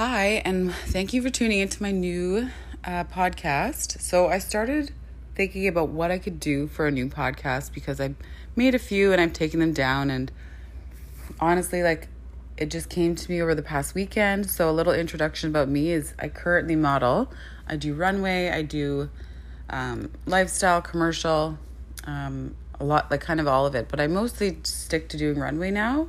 Hi, and thank you for tuning into my new uh, podcast. So, I started thinking about what I could do for a new podcast because I made a few and I've taken them down. And honestly, like it just came to me over the past weekend. So, a little introduction about me is I currently model, I do runway, I do um, lifestyle, commercial, um, a lot, like kind of all of it. But I mostly stick to doing runway now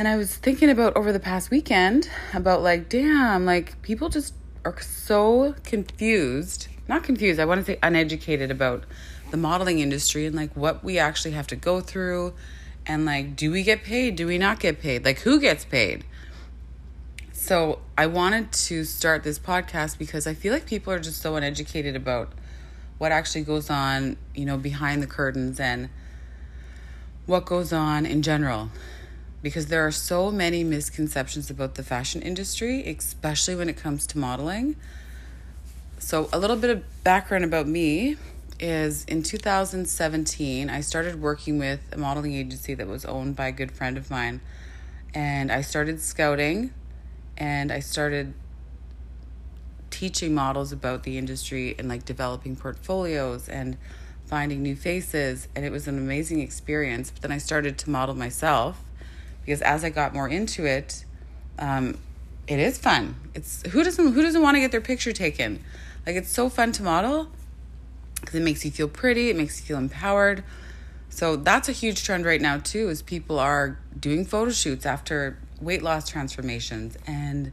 and I was thinking about over the past weekend about like, damn, like people just are so confused. Not confused, I want to say uneducated about the modeling industry and like what we actually have to go through and like do we get paid? Do we not get paid? Like who gets paid? So, I wanted to start this podcast because I feel like people are just so uneducated about what actually goes on, you know, behind the curtains and what goes on in general because there are so many misconceptions about the fashion industry, especially when it comes to modeling. So, a little bit of background about me is in 2017, I started working with a modeling agency that was owned by a good friend of mine. And I started scouting and I started teaching models about the industry and like developing portfolios and finding new faces. And it was an amazing experience. But then I started to model myself because as I got more into it, um, it is fun. It's who doesn't who doesn't want to get their picture taken? Like it's so fun to model because it makes you feel pretty. It makes you feel empowered. So that's a huge trend right now too. Is people are doing photo shoots after weight loss transformations and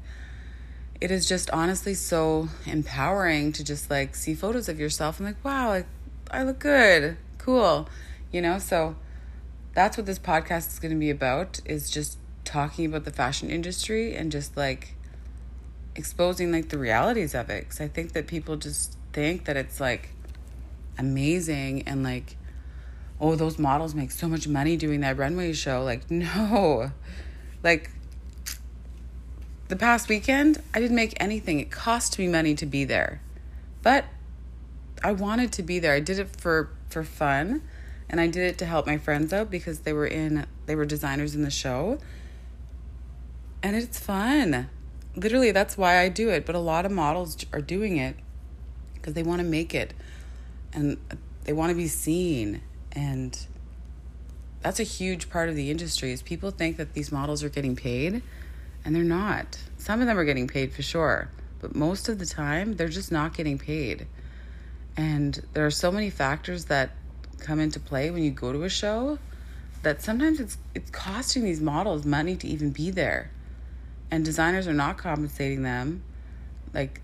it is just honestly so empowering to just like see photos of yourself and like wow like I look good cool you know so that's what this podcast is going to be about is just talking about the fashion industry and just like exposing like the realities of it. Cuz I think that people just think that it's like amazing and like oh those models make so much money doing that runway show. Like no. Like the past weekend I didn't make anything. It cost me money to be there. But I wanted to be there. I did it for for fun and I did it to help my friends out because they were in they were designers in the show. And it's fun. Literally that's why I do it, but a lot of models are doing it because they want to make it and they want to be seen and that's a huge part of the industry is people think that these models are getting paid and they're not. Some of them are getting paid for sure, but most of the time they're just not getting paid. And there are so many factors that come into play when you go to a show that sometimes it's it's costing these models money to even be there. And designers are not compensating them. Like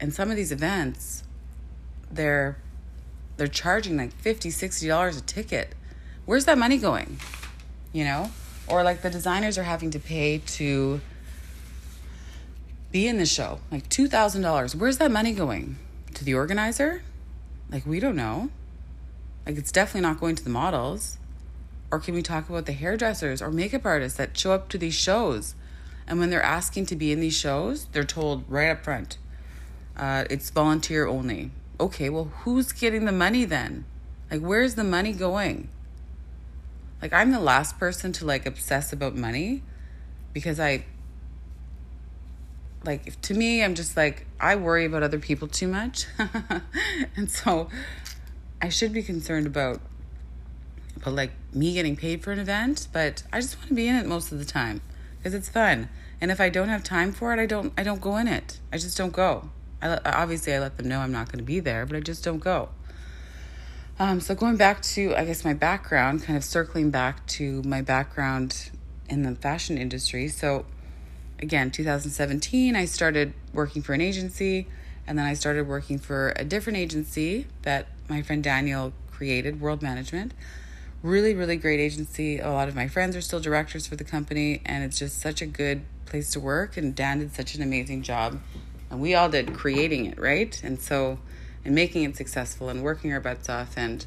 in some of these events they're they're charging like 50 60 dollars a ticket. Where's that money going? You know? Or like the designers are having to pay to be in the show like $2000 where's that money going? To the organizer? Like we don't know like, it's definitely not going to the models. Or can we talk about the hairdressers or makeup artists that show up to these shows? And when they're asking to be in these shows, they're told right up front, uh, it's volunteer only. Okay, well, who's getting the money then? Like, where's the money going? Like, I'm the last person to like obsess about money because I, like, to me, I'm just like, I worry about other people too much. and so I should be concerned about but like me getting paid for an event, but I just want to be in it most of the time because it's fun. And if I don't have time for it, I don't I don't go in it. I just don't go. I obviously I let them know I'm not going to be there, but I just don't go. Um, so going back to I guess my background, kind of circling back to my background in the fashion industry. So again, 2017, I started working for an agency, and then I started working for a different agency that my friend Daniel created, World Management. Really, really great agency. A lot of my friends are still directors for the company, and it's just such a good place to work. And Dan did such an amazing job, and we all did creating it, right? And so, and making it successful, and working our butts off, and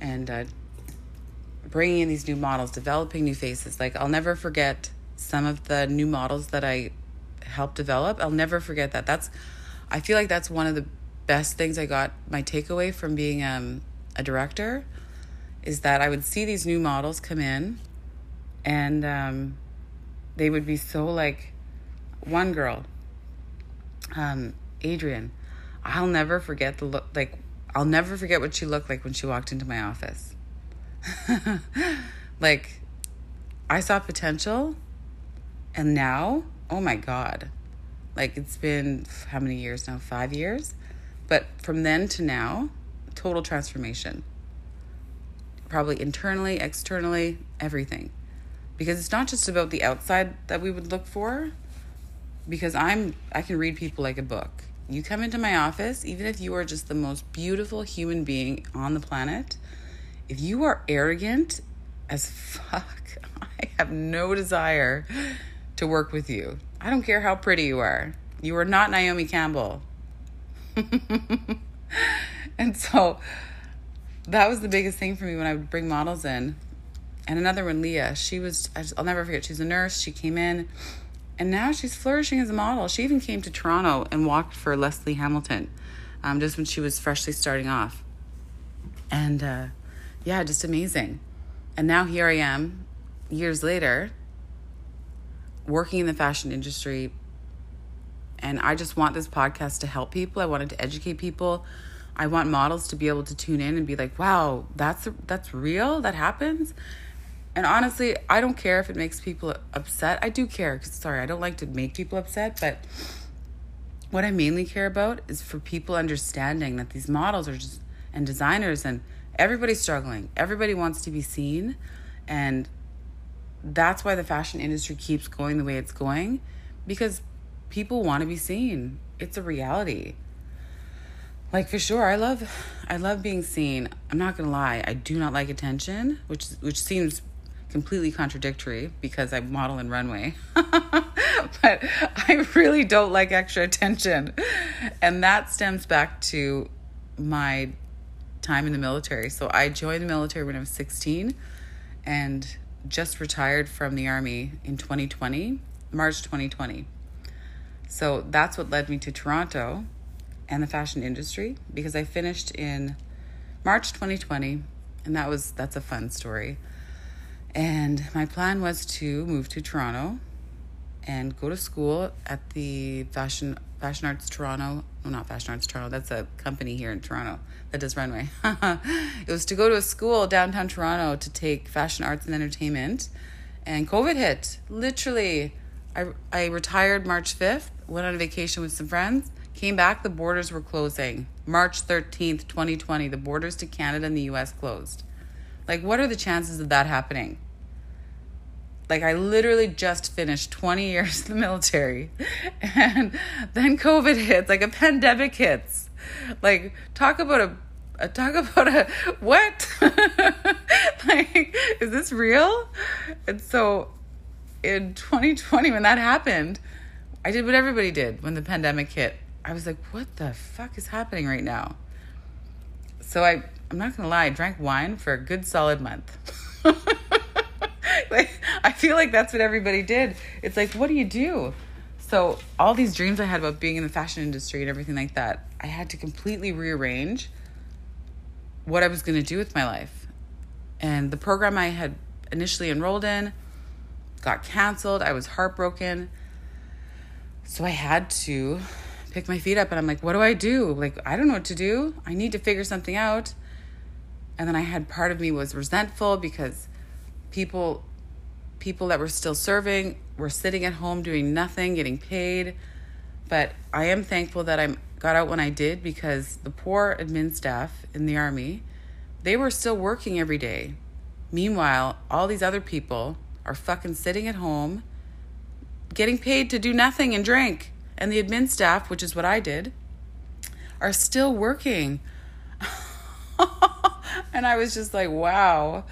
and uh, bringing in these new models, developing new faces. Like I'll never forget some of the new models that I helped develop. I'll never forget that. That's I feel like that's one of the best things I got my takeaway from being um, a director is that I would see these new models come in and um, they would be so like one girl, um, Adrian, I'll never forget the look. Like I'll never forget what she looked like when she walked into my office. like I saw potential, and now, oh my god, like it's been how many years now? Five years, but from then to now, total transformation. Probably internally, externally, everything. Because it's not just about the outside that we would look for. Because I'm I can read people like a book. You come into my office, even if you are just the most beautiful human being on the planet, if you are arrogant as fuck, I have no desire to work with you. I don't care how pretty you are. You are not Naomi Campbell. and so that was the biggest thing for me when I would bring models in. And another one, Leah, she was, I'll never forget, she's a nurse. She came in and now she's flourishing as a model. She even came to Toronto and walked for Leslie Hamilton um, just when she was freshly starting off. And uh, yeah, just amazing. And now here I am, years later, working in the fashion industry. And I just want this podcast to help people. I wanted to educate people. I want models to be able to tune in and be like, "Wow, that's that's real. That happens." And honestly, I don't care if it makes people upset. I do care cuz sorry, I don't like to make people upset, but what I mainly care about is for people understanding that these models are just and designers and everybody's struggling. Everybody wants to be seen and that's why the fashion industry keeps going the way it's going because people want to be seen. It's a reality. Like for sure, I love I love being seen. I'm not going to lie. I do not like attention, which which seems completely contradictory because I model in runway. but I really don't like extra attention. And that stems back to my time in the military. So I joined the military when I was 16 and just retired from the army in 2020, March 2020. So that's what led me to Toronto and the fashion industry because I finished in March 2020 and that was that's a fun story. And my plan was to move to Toronto and go to school at the Fashion Fashion Arts Toronto. No, not Fashion Arts Toronto. That's a company here in Toronto that does runway. it was to go to a school downtown Toronto to take fashion arts and entertainment. And COVID hit. Literally, I, I retired March 5th, went on a vacation with some friends, came back, the borders were closing. March 13th, 2020, the borders to Canada and the US closed. Like, what are the chances of that happening? Like, I literally just finished 20 years in the military, and then COVID hits, like a pandemic hits. Like, talk about a, a talk about a what? like, is this real? And so, in 2020, when that happened, I did what everybody did when the pandemic hit. I was like, what the fuck is happening right now? So I I'm not gonna lie, I drank wine for a good solid month. I feel like that's what everybody did. It's like, what do you do? So all these dreams I had about being in the fashion industry and everything like that, I had to completely rearrange what I was gonna do with my life. And the program I had initially enrolled in got canceled. I was heartbroken. So I had to pick my feet up and I'm like, what do I do? Like, I don't know what to do. I need to figure something out. And then I had part of me was resentful because people people that were still serving were sitting at home doing nothing, getting paid. But I am thankful that I got out when I did because the poor admin staff in the army, they were still working every day. Meanwhile, all these other people are fucking sitting at home getting paid to do nothing and drink. And the admin staff, which is what I did, are still working. and I was just like, wow.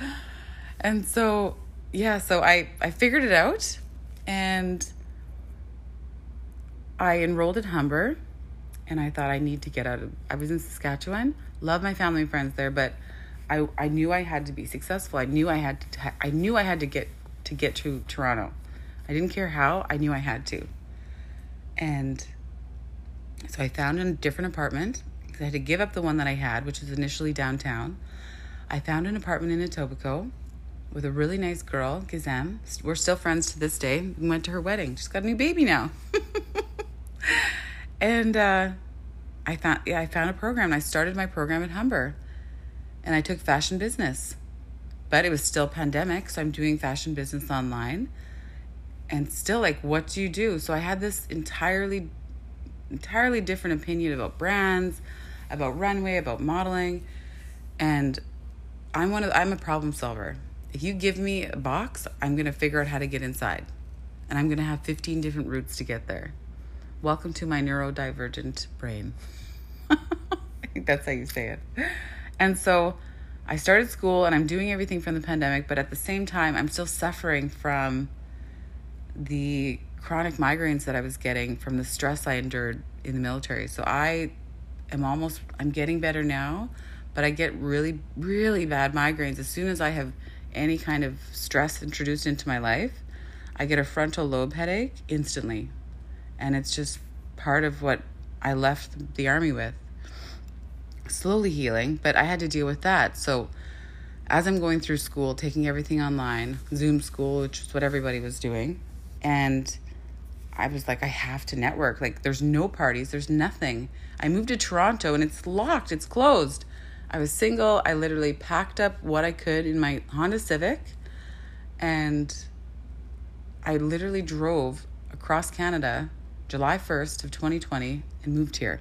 And so, yeah, so I, I figured it out and I enrolled at Humber and I thought I need to get out of, I was in Saskatchewan, love my family and friends there, but I, I knew I had to be successful. I knew I had to, I knew I had to get, to get to Toronto. I didn't care how, I knew I had to. And so I found a different apartment I had to give up the one that I had, which was initially downtown. I found an apartment in Etobicoke with a really nice girl, Gizem. We're still friends to this day. We went to her wedding. She's got a new baby now. and uh, I found yeah, I found a program. I started my program at Humber. And I took fashion business. But it was still pandemic, so I'm doing fashion business online. And still like what do you do? So I had this entirely entirely different opinion about brands, about runway, about modeling. And I'm one of I'm a problem solver. If you give me a box, I'm going to figure out how to get inside. And I'm going to have 15 different routes to get there. Welcome to my neurodivergent brain. I think that's how you say it. And so I started school and I'm doing everything from the pandemic, but at the same time, I'm still suffering from the chronic migraines that I was getting from the stress I endured in the military. So I am almost, I'm getting better now, but I get really, really bad migraines as soon as I have any kind of stress introduced into my life. I get a frontal lobe headache instantly. And it's just part of what I left the army with. Slowly healing, but I had to deal with that. So, as I'm going through school, taking everything online, Zoom school, which is what everybody was doing, and I was like, I have to network. Like, there's no parties, there's nothing. I moved to Toronto and it's locked, it's closed. I was single. I literally packed up what I could in my Honda Civic and I literally drove across Canada July 1st of 2020 and moved here.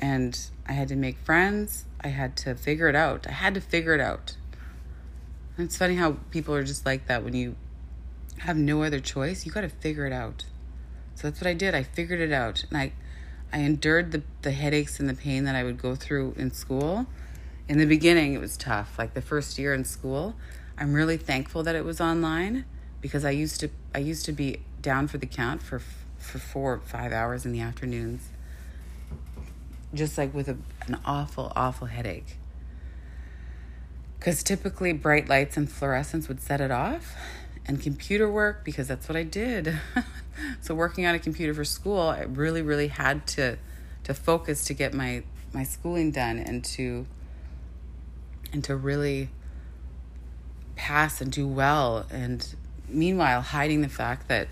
And I had to make friends. I had to figure it out. I had to figure it out. And it's funny how people are just like that when you have no other choice, you got to figure it out. So that's what I did. I figured it out. And I I endured the, the headaches and the pain that I would go through in school. In the beginning, it was tough. Like the first year in school, I'm really thankful that it was online because I used to I used to be down for the count for for four or five hours in the afternoons, just like with a, an awful awful headache. Because typically bright lights and fluorescence would set it off, and computer work because that's what I did. so working on a computer for school, I really, really had to to focus to get my my schooling done and to and to really pass and do well and meanwhile hiding the fact that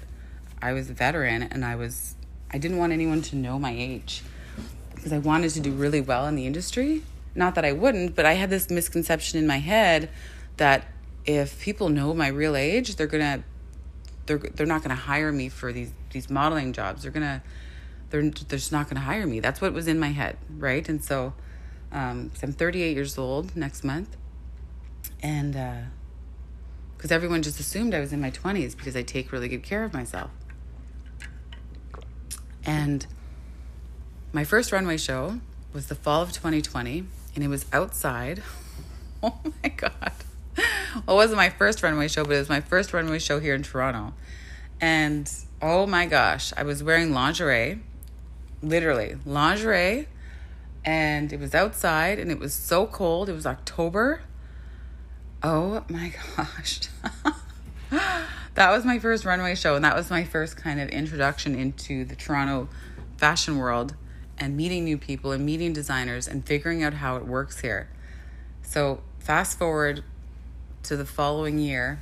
I was a veteran and I was I didn't want anyone to know my age because I wanted to do really well in the industry. Not that I wouldn't, but I had this misconception in my head that if people know my real age, they're gonna they're they're not gonna hire me for these these modeling jobs. They're gonna they're they're just not gonna hire me. That's what was in my head, right? And so, um, I'm 38 years old next month, and because uh, everyone just assumed I was in my 20s because I take really good care of myself. And my first runway show was the fall of 2020, and it was outside. oh my god well, it wasn't my first runway show, but it was my first runway show here in Toronto. And oh my gosh, I was wearing lingerie, literally lingerie, and it was outside and it was so cold. It was October. Oh my gosh. that was my first runway show, and that was my first kind of introduction into the Toronto fashion world and meeting new people and meeting designers and figuring out how it works here. So, fast forward to the following year.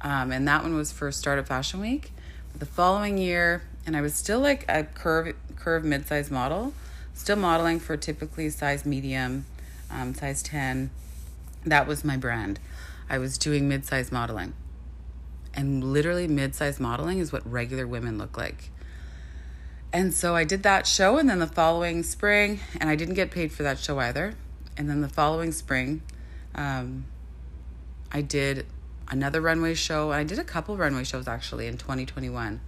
Um, and that one was for Startup Fashion Week. The following year, and I was still like a curve curve mid size model, still modeling for typically size medium, um, size 10. That was my brand. I was doing mid size modeling. And literally, mid size modeling is what regular women look like. And so I did that show, and then the following spring, and I didn't get paid for that show either. And then the following spring, um, I did another runway show. I did a couple runway shows actually in 2021.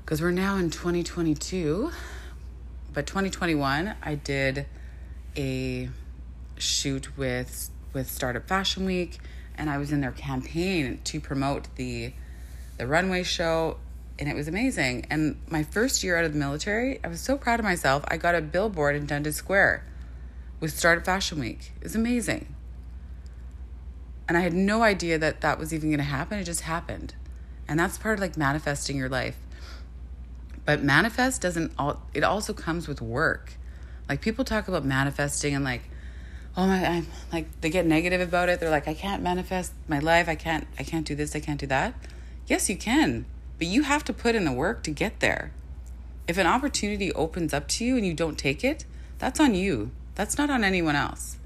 Because we're now in 2022. But 2021, I did a shoot with with Startup Fashion Week and I was in their campaign to promote the the runway show and it was amazing. And my first year out of the military, I was so proud of myself. I got a billboard in Dundas Square with Startup Fashion Week. It was amazing. And I had no idea that that was even going to happen. It just happened. And that's part of like manifesting your life. But manifest doesn't all, it also comes with work. Like people talk about manifesting and like, oh my i'm like they get negative about it they're like i can't manifest my life i can't i can't do this i can't do that yes you can but you have to put in the work to get there. If an opportunity opens up to you and you don't take it that's on you. That's not on anyone else.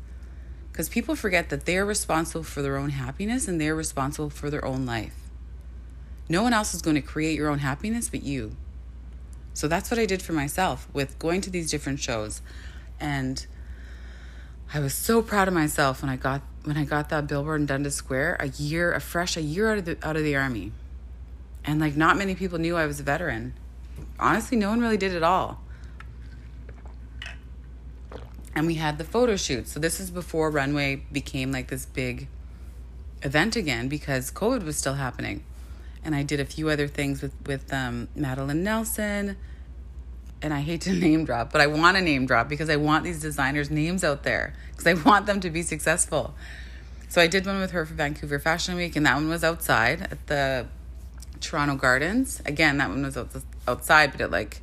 Because people forget that they're responsible for their own happiness and they're responsible for their own life. No one else is going to create your own happiness but you. So that's what i did for myself with going to these different shows. And I was so proud of myself when I got when I got that billboard in Dundas Square a year, a fresh a year out of the out of the army, and like not many people knew I was a veteran. Honestly, no one really did at all. And we had the photo shoot. So this is before Runway became like this big event again because COVID was still happening. And I did a few other things with with um, Madeline Nelson, and I hate to name drop, but I want to name drop because I want these designers' names out there because I want them to be successful. So I did one with her for Vancouver Fashion Week, and that one was outside at the Toronto Gardens. Again, that one was outside, but it like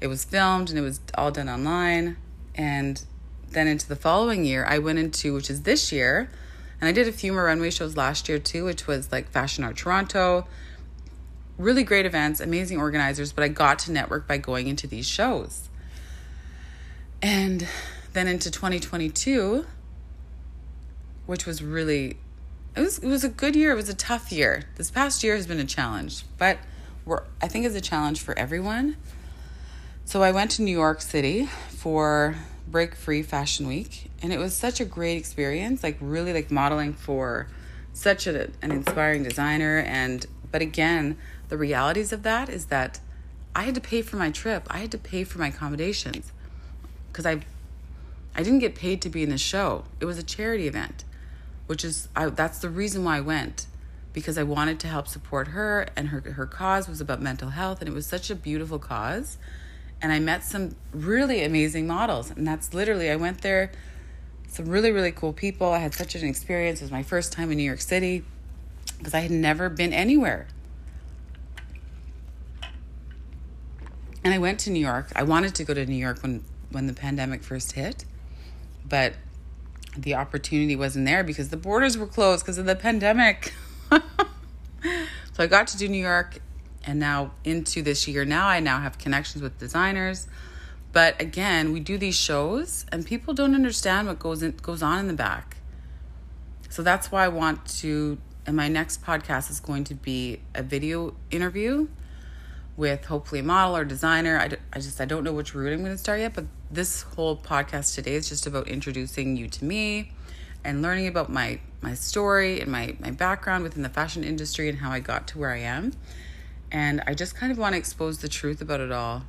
it was filmed and it was all done online. And then into the following year, I went into which is this year, and I did a few more runway shows last year too, which was like Fashion Art Toronto, really great events, amazing organizers, but I got to network by going into these shows. And then into 2022, which was really it was it was a good year, it was a tough year. This past year has been a challenge, but we're I think it's a challenge for everyone. So I went to New York City for Break Free Fashion Week, and it was such a great experience, like really like modeling for such a, an inspiring designer and but again, the realities of that is that I had to pay for my trip. I had to pay for my accommodations because I I didn't get paid to be in the show. It was a charity event, which is I, that's the reason why I went because I wanted to help support her and her her cause was about mental health and it was such a beautiful cause. And I met some really amazing models and that's literally I went there some really really cool people. I had such an experience. It was my first time in New York City because I had never been anywhere. and I went to New York. I wanted to go to New York when when the pandemic first hit, but the opportunity wasn't there because the borders were closed because of the pandemic. so I got to do New York and now into this year now I now have connections with designers. But again, we do these shows and people don't understand what goes in, goes on in the back. So that's why I want to and my next podcast is going to be a video interview with hopefully a model or designer. I, I just I don't know which route I'm going to start yet, but this whole podcast today is just about introducing you to me and learning about my my story and my my background within the fashion industry and how I got to where I am. And I just kind of want to expose the truth about it all.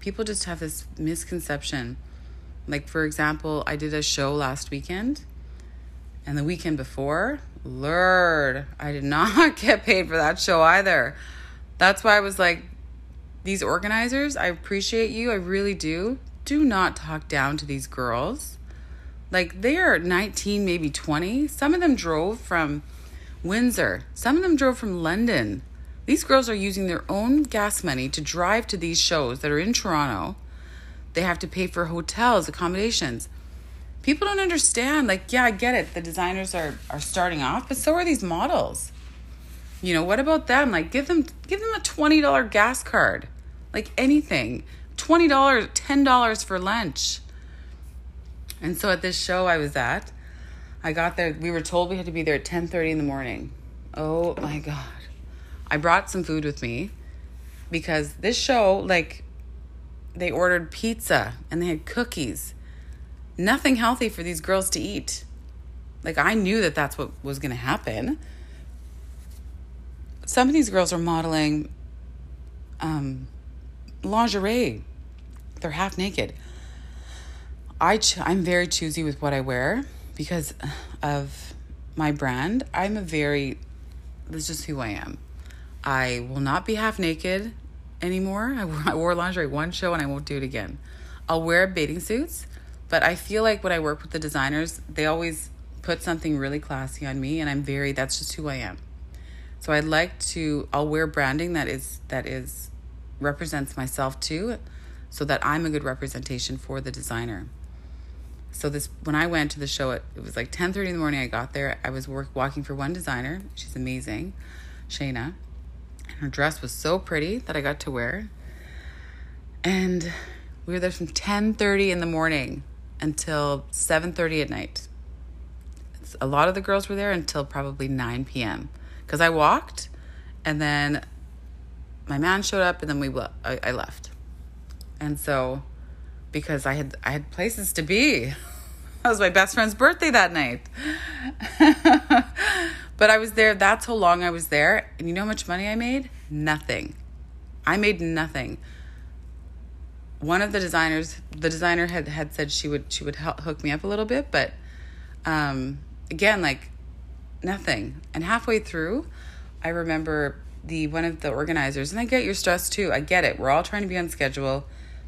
People just have this misconception. Like for example, I did a show last weekend and the weekend before, Lord, I did not get paid for that show either that's why I was like, these organizers, I appreciate you. I really do. Do not talk down to these girls. Like, they are 19, maybe 20. Some of them drove from Windsor, some of them drove from London. These girls are using their own gas money to drive to these shows that are in Toronto. They have to pay for hotels, accommodations. People don't understand. Like, yeah, I get it. The designers are, are starting off, but so are these models. You know, what about them? Like give them give them a $20 gas card. Like anything. $20, $10 for lunch. And so at this show I was at, I got there we were told we had to be there at 10:30 in the morning. Oh my god. I brought some food with me because this show like they ordered pizza and they had cookies. Nothing healthy for these girls to eat. Like I knew that that's what was going to happen some of these girls are modeling um, lingerie. They're half naked. I ch- I'm very choosy with what I wear because of my brand. I'm a very that's just who I am. I will not be half naked anymore. I wore, I wore lingerie one show and I won't do it again. I'll wear bathing suits, but I feel like when I work with the designers, they always put something really classy on me and I'm very that's just who I am. So I'd like to I'll wear branding that is that is represents myself too so that I'm a good representation for the designer. So this when I went to the show, it, it was like ten thirty in the morning. I got there. I was work walking for one designer. She's amazing, Shayna. And her dress was so pretty that I got to wear. And we were there from ten thirty in the morning until seven thirty at night. A lot of the girls were there until probably nine p.m. Because I walked, and then my man showed up, and then we I, I left. And so because I had I had places to be. That was my best friend's birthday that night. but I was there. That's how long I was there. And you know how much money I made? Nothing. I made nothing. One of the designers, the designer had, had said she would she would help hook me up a little bit, but um, again, like nothing. And halfway through, I remember the one of the organizers, and I get your stress too. I get it. We're all trying to be on schedule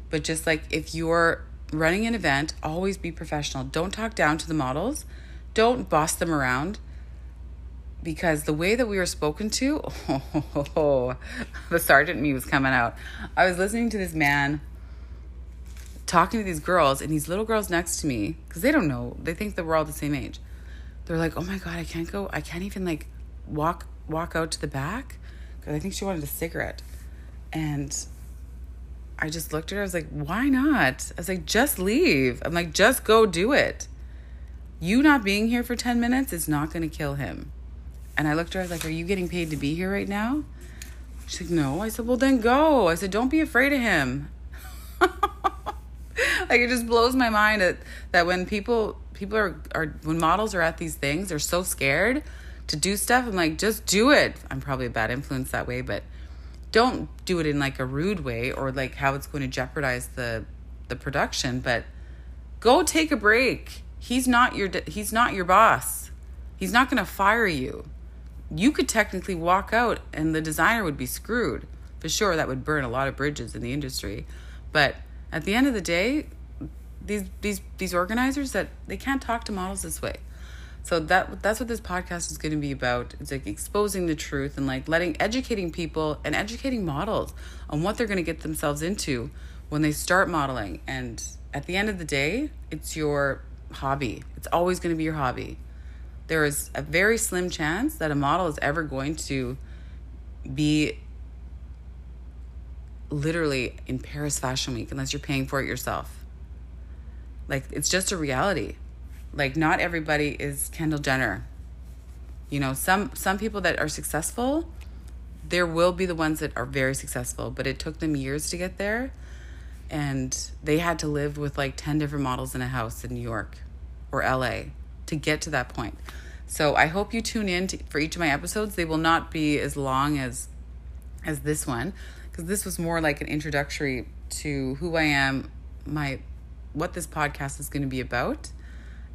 but just like if you're running an event, always be professional. Don't talk down to the models. Don't boss them around. Because the way that we were spoken to, oh, the sergeant me was coming out. I was listening to this man talking to these girls, and these little girls next to me, because they don't know, they think that we're all the same age. They're like, "Oh my god, I can't go. I can't even like walk walk out to the back because I think she wanted a cigarette." And I just looked at her. I was like, why not? I was like, just leave. I'm like, just go do it. You not being here for 10 minutes is not going to kill him. And I looked at her. I was like, are you getting paid to be here right now? She's like, no. I said, well, then go. I said, don't be afraid of him. like it just blows my mind that, that when people people are, are when models are at these things, they're so scared to do stuff. I'm like, just do it. I'm probably a bad influence that way, but don't do it in like a rude way or like how it's going to jeopardize the the production. But go take a break. He's not your he's not your boss. He's not going to fire you. You could technically walk out and the designer would be screwed. For sure that would burn a lot of bridges in the industry. But at the end of the day these these these organizers that they can't talk to models this way. So that that's what this podcast is going to be about. It's like exposing the truth and like letting educating people and educating models on what they're going to get themselves into when they start modeling. And at the end of the day it's your hobby. It's always going to be your hobby. There is a very slim chance that a model is ever going to be literally in Paris Fashion Week unless you're paying for it yourself. Like, it's just a reality. Like not everybody is Kendall Jenner. You know, some some people that are successful, there will be the ones that are very successful, but it took them years to get there. And they had to live with like 10 different models in a house in New York or LA to get to that point. So I hope you tune in to, for each of my episodes. They will not be as long as as this one because this was more like an introductory to who I am, my what this podcast is going to be about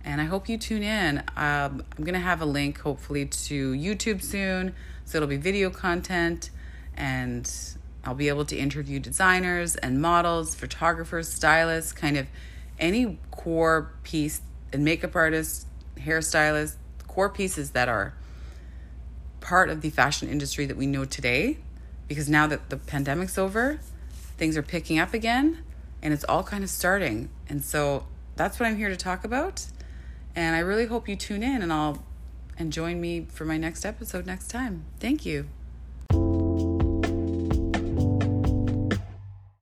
and I hope you tune in. Um, I'm going to have a link hopefully to YouTube soon, so it'll be video content, and I'll be able to interview designers and models, photographers, stylists, kind of any core piece, and makeup artists, hairstylists, core pieces that are part of the fashion industry that we know today. Because now that the pandemic's over, things are picking up again, and it's all kind of starting. And so that's what I'm here to talk about. And I really hope you tune in and I'll and join me for my next episode next time. Thank you.